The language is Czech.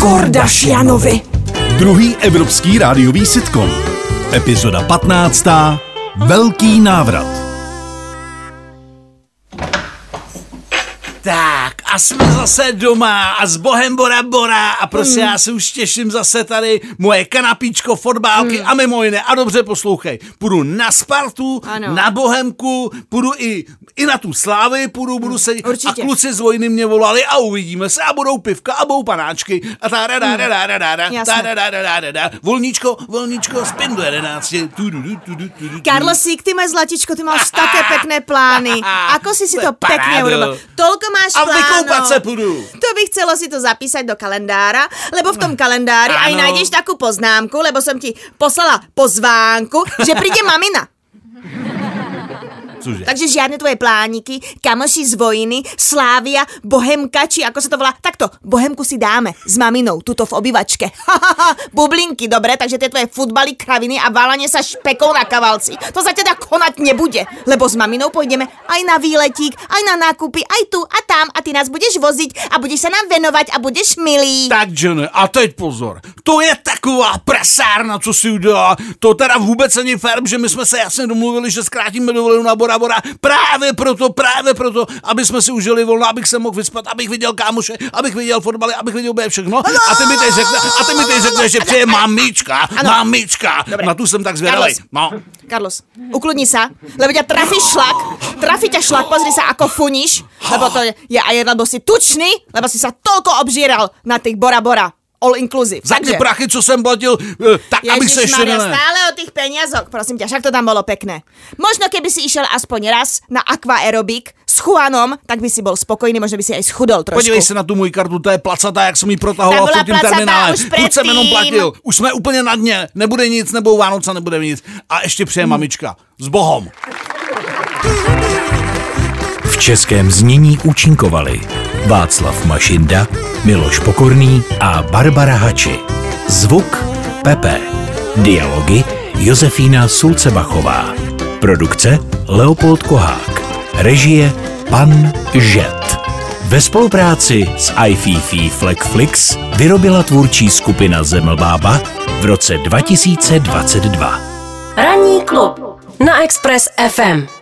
Kordašianovi. Druhý evropský rádiový sitcom. Epizoda 15. Velký návrat. Tak a jsme zase doma a s Bohem Bora Bora a prostě já se už těším zase tady moje kanapíčko, fotbálky a mimo jiné. A dobře poslouchej, půjdu na Spartu, Ano. na Bohemku, půjdu i, i na tu Slávy, půjdu, budu sedět určitě. a kluci z vojny mě volali a uvidíme se a budou pivka a budou panáčky a ta da da da da da da da da da da da da da volníčko, volníčko, spin do jedenácti. Tu, du, du, tu, du, tu, du, tu. Karlosík, ty moje zlatičko, ty máš také pekné plány. Ako si si To pekne paráda. urobil? Toľko máš A plánov. Vykoupat se půjdu. To bych chcelo si to zapísať do kalendára, lebo v tom kalendári aj Áno. nájdeš takú poznámku, lebo som ti poslala pozvánku, že príde mamina. Cože? Takže žiadne tvoje plániky, kamoši z vojny, Slávia, Bohemka, či ako sa to volá. Takto, Bohemku si dáme s maminou, tuto v obývačke. Bublinky, dobre, takže tie tvoje futbaly, kraviny a válanie sa špekou na kavalci. To sa teda konať nebude, lebo s maminou pôjdeme aj na výletík, aj na nákupy, aj tu a tam a ty nás budeš voziť a budeš sa nám venovať a budeš milý. Tak, Johnny, a teď pozor. To je taková prasárna, co si udělá. To teda vůbec není fér, že my jsme se jasně domluvili, že zkrátíme dovolenou na Bora Bora. Právě proto, právě proto, aby jsme si užili volno, abych se mohl vyspat, abych viděl kámoše, abych viděl fotbaly, abych viděl úplně všechno. A ty mi teď řekne, a ty mi teď řekne, že přijde mamička, mamička. Na tu jsem tak zvědavý. No. Carlos, ukludni sa, lebo ťa trafí šlak, trafí ťa šlak, pozri sa, ako funíš, lebo to je aj lebo si tučný, lebo si sa toľko obžíral na tých Bora Bora. All inclusive. Za ty prachy, co jsem platil, eh, tak abych se ještě ne... stále o tých peniazoch, prosím ťa, však to tam bolo pekné. Možno keby si išiel aspoň raz na aquaerobik s Juanom, tak by si bol spokojný, možno by si aj schudol trošku. Podívej se na tu moji kartu, to je placatá, jak jsem ji Ta protahoval v tím placatá terminále. už Furt jsem jenom platil. Už jsme úplně na dně. Nebude nic, nebudou Vánoce, nebude nic. A ještě přijde Hmm. mamička. S Bohom. V českém znění účinkovali Václav Mašinda, Miloš Pokorný a Barbara Hači. Zvuk Pepe. Dialogy Josefína Sulcebachová. Produkce Leopold Kohák. Režie Pan Žet. Ve spolupráci s iFiFi Flexflix vyrobila tvůrčí skupina Zemlbába v roce 2022. Ranní klub na Express FM.